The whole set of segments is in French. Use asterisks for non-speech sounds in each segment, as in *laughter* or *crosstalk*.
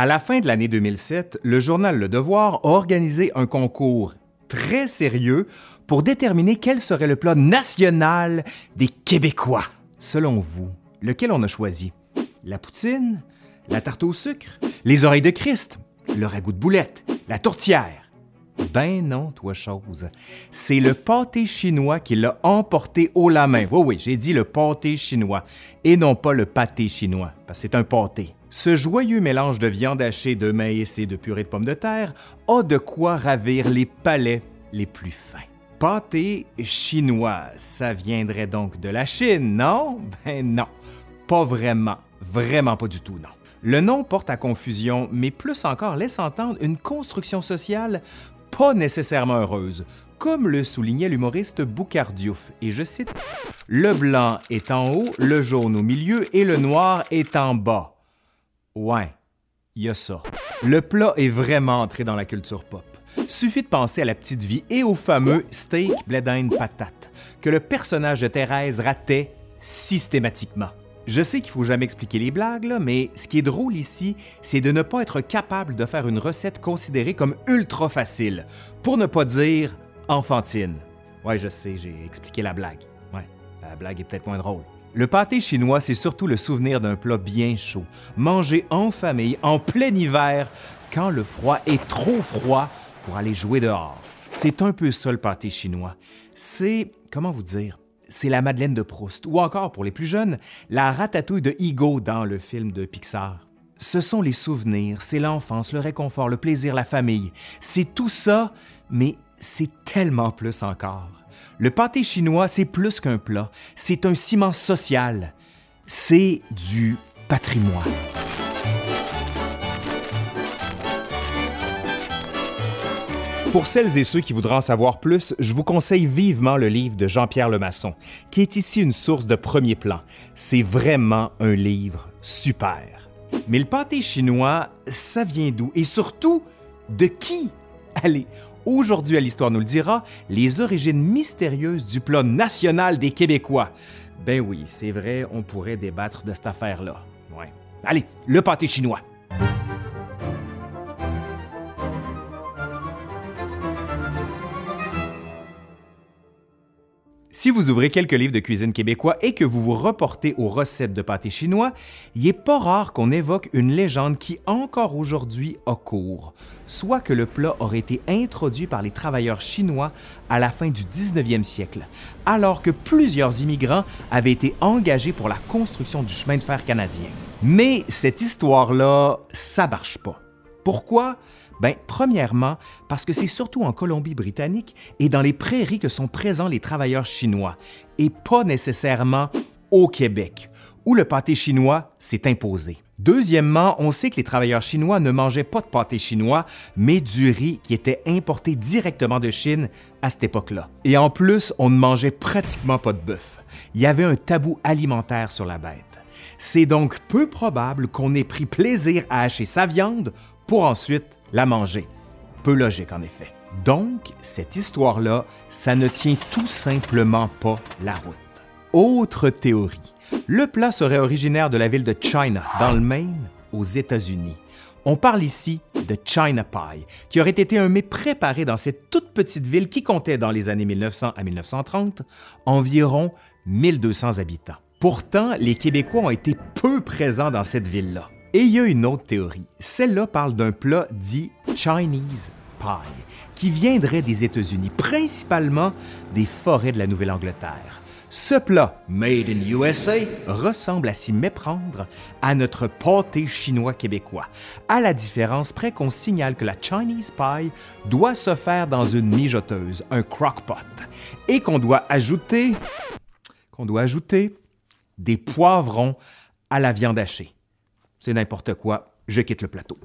À la fin de l'année 2007, le journal Le Devoir a organisé un concours très sérieux pour déterminer quel serait le plat national des Québécois. Selon vous, lequel on a choisi? La poutine? La tarte au sucre? Les oreilles de Christ? Le ragoût de boulette? La tourtière? Ben non, toi chose. C'est le pâté chinois qui l'a emporté haut la main. Oui, oui, j'ai dit le pâté chinois et non pas le pâté chinois, parce que c'est un pâté. Ce joyeux mélange de viande hachée, de maïs et de purée de pommes de terre a de quoi ravir les palais les plus fins. Pâté chinois, ça viendrait donc de la Chine, non? Ben non, pas vraiment, vraiment pas du tout, non. Le nom porte à confusion, mais plus encore laisse entendre une construction sociale pas nécessairement heureuse, comme le soulignait l'humoriste Boucardiouf, et je cite Le blanc est en haut, le jaune au milieu et le noir est en bas. Ouais, il y a ça. Le plat est vraiment entré dans la culture pop. Suffit de penser à la petite vie et au fameux steak bledine patate que le personnage de Thérèse ratait systématiquement. Je sais qu'il faut jamais expliquer les blagues, mais ce qui est drôle ici, c'est de ne pas être capable de faire une recette considérée comme ultra facile, pour ne pas dire enfantine. Ouais, je sais, j'ai expliqué la blague. Ouais, la blague est peut-être moins drôle. Le pâté chinois, c'est surtout le souvenir d'un plat bien chaud, mangé en famille, en plein hiver, quand le froid est trop froid pour aller jouer dehors. C'est un peu ça le pâté chinois. C'est, comment vous dire, c'est la Madeleine de Proust, ou encore pour les plus jeunes, la ratatouille de Higo dans le film de Pixar. Ce sont les souvenirs, c'est l'enfance, le réconfort, le plaisir, la famille. C'est tout ça, mais c'est tellement plus encore. Le pâté chinois, c'est plus qu'un plat, c'est un ciment social. C'est du patrimoine. Pour celles et ceux qui voudront en savoir plus, je vous conseille vivement le livre de Jean-Pierre Lemasson, qui est ici une source de premier plan. C'est vraiment un livre super. Mais le pâté chinois, ça vient d'où? Et surtout, de qui? Allez, aujourd'hui à l'Histoire nous le dira, les origines mystérieuses du plat national des Québécois. Ben oui, c'est vrai, on pourrait débattre de cette affaire-là. Ouais. Allez, le pâté chinois. Si vous ouvrez quelques livres de cuisine québécois et que vous vous reportez aux recettes de pâté chinois, il n'est pas rare qu'on évoque une légende qui encore aujourd'hui a cours, soit que le plat aurait été introduit par les travailleurs chinois à la fin du 19e siècle, alors que plusieurs immigrants avaient été engagés pour la construction du chemin de fer canadien. Mais cette histoire-là, ça marche pas. Pourquoi? Bien, premièrement, parce que c'est surtout en Colombie-Britannique et dans les prairies que sont présents les travailleurs chinois, et pas nécessairement au Québec, où le pâté chinois s'est imposé. Deuxièmement, on sait que les travailleurs chinois ne mangeaient pas de pâté chinois, mais du riz qui était importé directement de Chine à cette époque-là. Et en plus, on ne mangeait pratiquement pas de bœuf. Il y avait un tabou alimentaire sur la bête. C'est donc peu probable qu'on ait pris plaisir à hacher sa viande pour ensuite la manger. Peu logique en effet. Donc, cette histoire-là, ça ne tient tout simplement pas la route. Autre théorie. Le plat serait originaire de la ville de China, dans le Maine, aux États-Unis. On parle ici de China Pie, qui aurait été un mets préparé dans cette toute petite ville qui comptait dans les années 1900 à 1930 environ 1200 habitants. Pourtant, les Québécois ont été peu présents dans cette ville-là. Et il y a une autre théorie. Celle-là parle d'un plat dit Chinese Pie, qui viendrait des États-Unis, principalement des forêts de la Nouvelle-Angleterre. Ce plat, made in USA, ressemble à s'y méprendre à notre pâté chinois québécois, à la différence près qu'on signale que la Chinese pie doit se faire dans une mijoteuse, un crock-pot, et qu'on qu'on doit ajouter des poivrons à la viande hachée. C'est n'importe quoi, je quitte le plateau.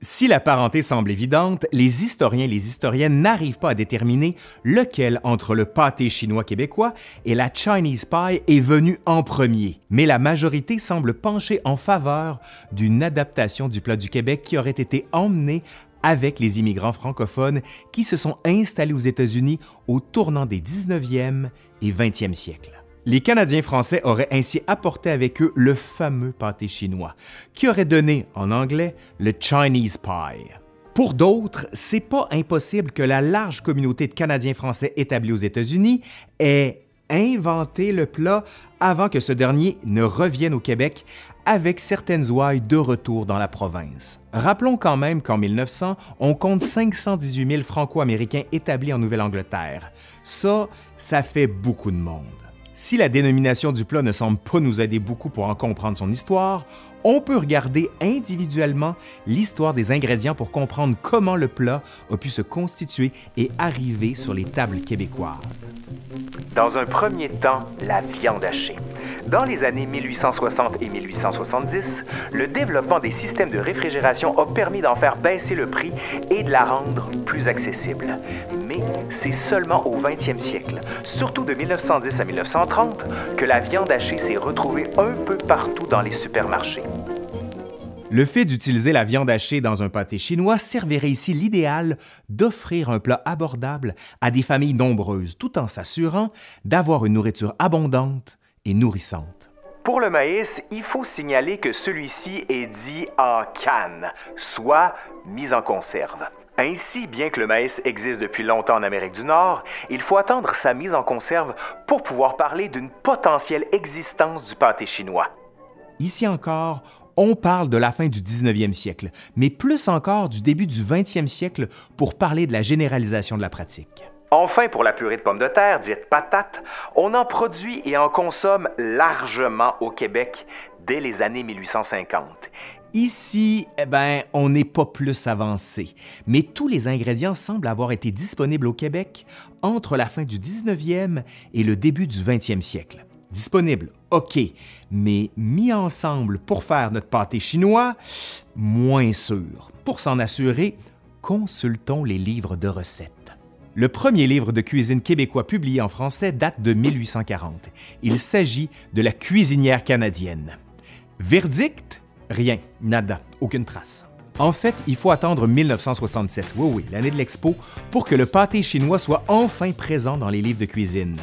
Si la parenté semble évidente, les historiens et les historiennes n'arrivent pas à déterminer lequel entre le pâté chinois québécois et la Chinese pie est venu en premier. Mais la majorité semble pencher en faveur d'une adaptation du plat du Québec qui aurait été emmené avec les immigrants francophones qui se sont installés aux États-Unis au tournant des 19e et 20e siècles. Les Canadiens français auraient ainsi apporté avec eux le fameux pâté chinois, qui aurait donné, en anglais, le Chinese pie. Pour d'autres, c'est pas impossible que la large communauté de Canadiens français établis aux États-Unis ait inventé le plat avant que ce dernier ne revienne au Québec avec certaines ouailles de retour dans la province. Rappelons quand même qu'en 1900, on compte 518 000 Franco-Américains établis en Nouvelle-Angleterre. Ça, ça fait beaucoup de monde. Si la dénomination du plat ne semble pas nous aider beaucoup pour en comprendre son histoire, on peut regarder individuellement l'histoire des ingrédients pour comprendre comment le plat a pu se constituer et arriver sur les tables québécoises. Dans un premier temps, la viande hachée. Dans les années 1860 et 1870, le développement des systèmes de réfrigération a permis d'en faire baisser le prix et de la rendre plus accessible. Mais c'est seulement au 20e siècle, surtout de 1910 à 1930, que la viande hachée s'est retrouvée un peu partout dans les supermarchés. Le fait d'utiliser la viande hachée dans un pâté chinois servirait ici l'idéal d'offrir un plat abordable à des familles nombreuses, tout en s'assurant d'avoir une nourriture abondante et nourrissante. Pour le maïs, il faut signaler que celui-ci est dit en canne, soit mis en conserve. Ainsi, bien que le maïs existe depuis longtemps en Amérique du Nord, il faut attendre sa mise en conserve pour pouvoir parler d'une potentielle existence du pâté chinois. Ici encore, on parle de la fin du 19e siècle, mais plus encore du début du 20e siècle pour parler de la généralisation de la pratique. Enfin, pour la purée de pommes de terre, dite patate, on en produit et en consomme largement au Québec dès les années 1850. Ici, eh ben, on n'est pas plus avancé, mais tous les ingrédients semblent avoir été disponibles au Québec entre la fin du 19e et le début du 20e siècle. Disponible, OK, mais mis ensemble pour faire notre pâté chinois, moins sûr. Pour s'en assurer, consultons les livres de recettes. Le premier livre de cuisine québécois publié en français date de 1840. Il s'agit de la cuisinière canadienne. Verdict? Rien, nada, aucune trace. En fait, il faut attendre 1967, oui oui, l'année de l'expo, pour que le pâté chinois soit enfin présent dans les livres de cuisine.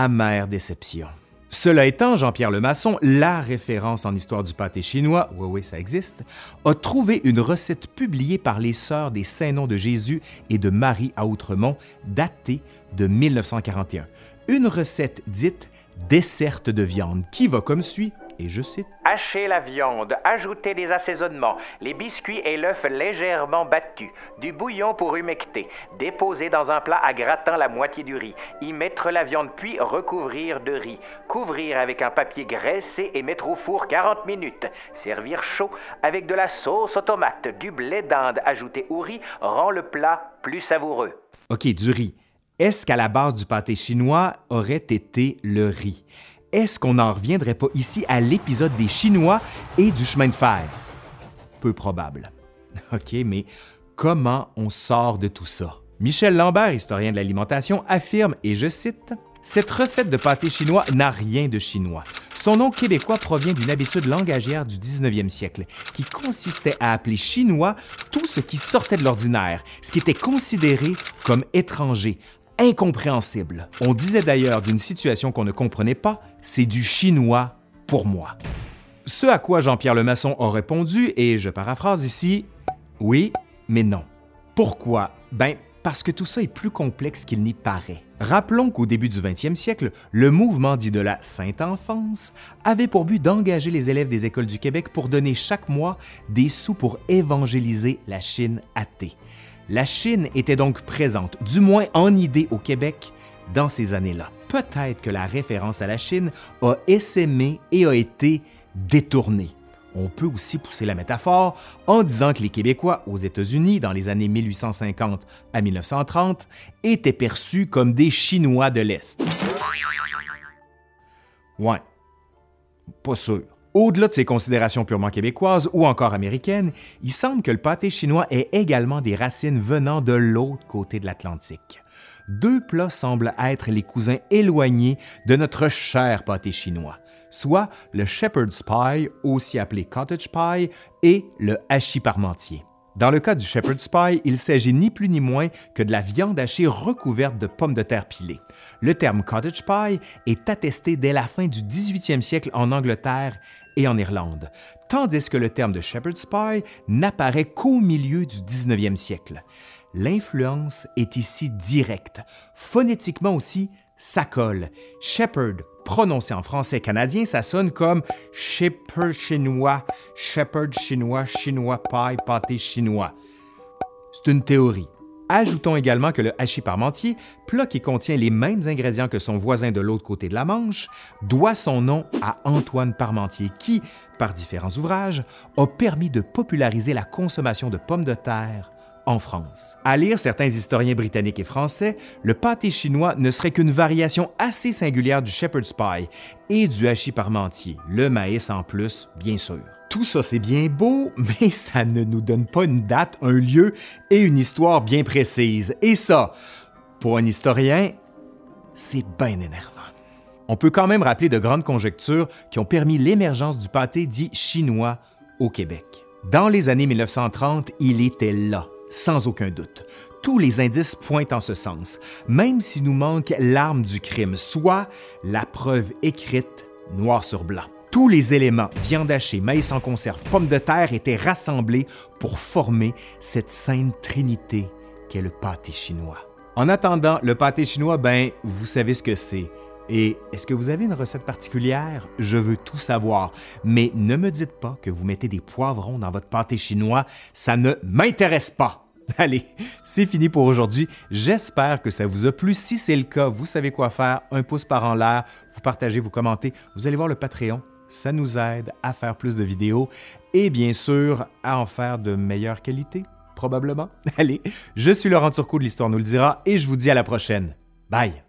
Amère déception. Cela étant, Jean-Pierre Lemasson, la référence en histoire du pâté chinois, oui oui ça existe, a trouvé une recette publiée par les sœurs des Saints-Noms de Jésus et de Marie à Outremont, datée de 1941. Une recette dite desserte de viande qui va comme suit? Et je cite. Hachez la viande, ajoutez des assaisonnements, les biscuits et l'œuf légèrement battus, du bouillon pour humecter, déposer dans un plat à gratin la moitié du riz, y mettre la viande puis recouvrir de riz, couvrir avec un papier graissé et mettre au four 40 minutes, servir chaud avec de la sauce aux tomates, du blé d'Inde ajouté au riz rend le plat plus savoureux. OK, du riz. Est-ce qu'à la base du pâté chinois aurait été le riz? Est-ce qu'on n'en reviendrait pas ici à l'épisode des Chinois et du chemin de fer? Peu probable. *laughs* OK, mais comment on sort de tout ça? Michel Lambert, historien de l'alimentation, affirme, et je cite, Cette recette de pâté chinois n'a rien de chinois. Son nom québécois provient d'une habitude langagière du 19e siècle, qui consistait à appeler chinois tout ce qui sortait de l'ordinaire, ce qui était considéré comme étranger, incompréhensible. On disait d'ailleurs d'une situation qu'on ne comprenait pas, c'est du chinois pour moi. Ce à quoi Jean-Pierre Lemasson a répondu, et je paraphrase ici, oui, mais non. Pourquoi? Ben, parce que tout ça est plus complexe qu'il n'y paraît. Rappelons qu'au début du 20e siècle, le mouvement dit de la Sainte Enfance avait pour but d'engager les élèves des écoles du Québec pour donner chaque mois des sous pour évangéliser la Chine athée. La Chine était donc présente, du moins en idée au Québec, dans ces années-là. Peut-être que la référence à la Chine a essaimé et a été détournée. On peut aussi pousser la métaphore en disant que les Québécois aux États-Unis, dans les années 1850 à 1930, étaient perçus comme des Chinois de l'Est. Ouais, pas sûr. Au-delà de ces considérations purement québécoises ou encore américaines, il semble que le pâté chinois ait également des racines venant de l'autre côté de l'Atlantique. Deux plats semblent être les cousins éloignés de notre cher pâté chinois, soit le shepherd's pie, aussi appelé cottage pie, et le hachis parmentier. Dans le cas du shepherd's pie, il s'agit ni plus ni moins que de la viande hachée recouverte de pommes de terre pilées. Le terme cottage pie est attesté dès la fin du 18e siècle en Angleterre et en Irlande, tandis que le terme de shepherd's pie n'apparaît qu'au milieu du 19e siècle. L'influence est ici directe. Phonétiquement aussi, ça colle. Shepherd, prononcé en français canadien, ça sonne comme shepherd chinois, shepherd chinois, chinois pie, pâté chinois. C'est une théorie. Ajoutons également que le hachis parmentier, plat qui contient les mêmes ingrédients que son voisin de l'autre côté de la Manche, doit son nom à Antoine Parmentier qui, par différents ouvrages, a permis de populariser la consommation de pommes de terre en France. À lire certains historiens britanniques et français, le pâté chinois ne serait qu'une variation assez singulière du shepherd's pie et du hachis parmentier, le maïs en plus, bien sûr. Tout ça, c'est bien beau, *laughs* mais ça ne nous donne pas une date, un lieu et une histoire bien précise. Et ça, pour un historien, c'est bien énervant. On peut quand même rappeler de grandes conjectures qui ont permis l'émergence du pâté dit chinois au Québec. Dans les années 1930, il était là, sans aucun doute. Tous les indices pointent en ce sens, même s'il nous manque l'arme du crime, soit la preuve écrite noir sur blanc. Tous les éléments, viande hachée, maïs en conserve, pommes de terre, étaient rassemblés pour former cette sainte trinité qu'est le pâté chinois. En attendant, le pâté chinois, ben, vous savez ce que c'est. Et est-ce que vous avez une recette particulière? Je veux tout savoir. Mais ne me dites pas que vous mettez des poivrons dans votre pâté chinois. Ça ne m'intéresse pas. *laughs* Allez, c'est fini pour aujourd'hui. J'espère que ça vous a plu. Si c'est le cas, vous savez quoi faire. Un pouce par en l'air, vous partagez, vous commentez. Vous allez voir le Patreon. Ça nous aide à faire plus de vidéos et bien sûr à en faire de meilleure qualité, probablement. *laughs* Allez, je suis Laurent Turcot de l'Histoire nous le dira et je vous dis à la prochaine. Bye!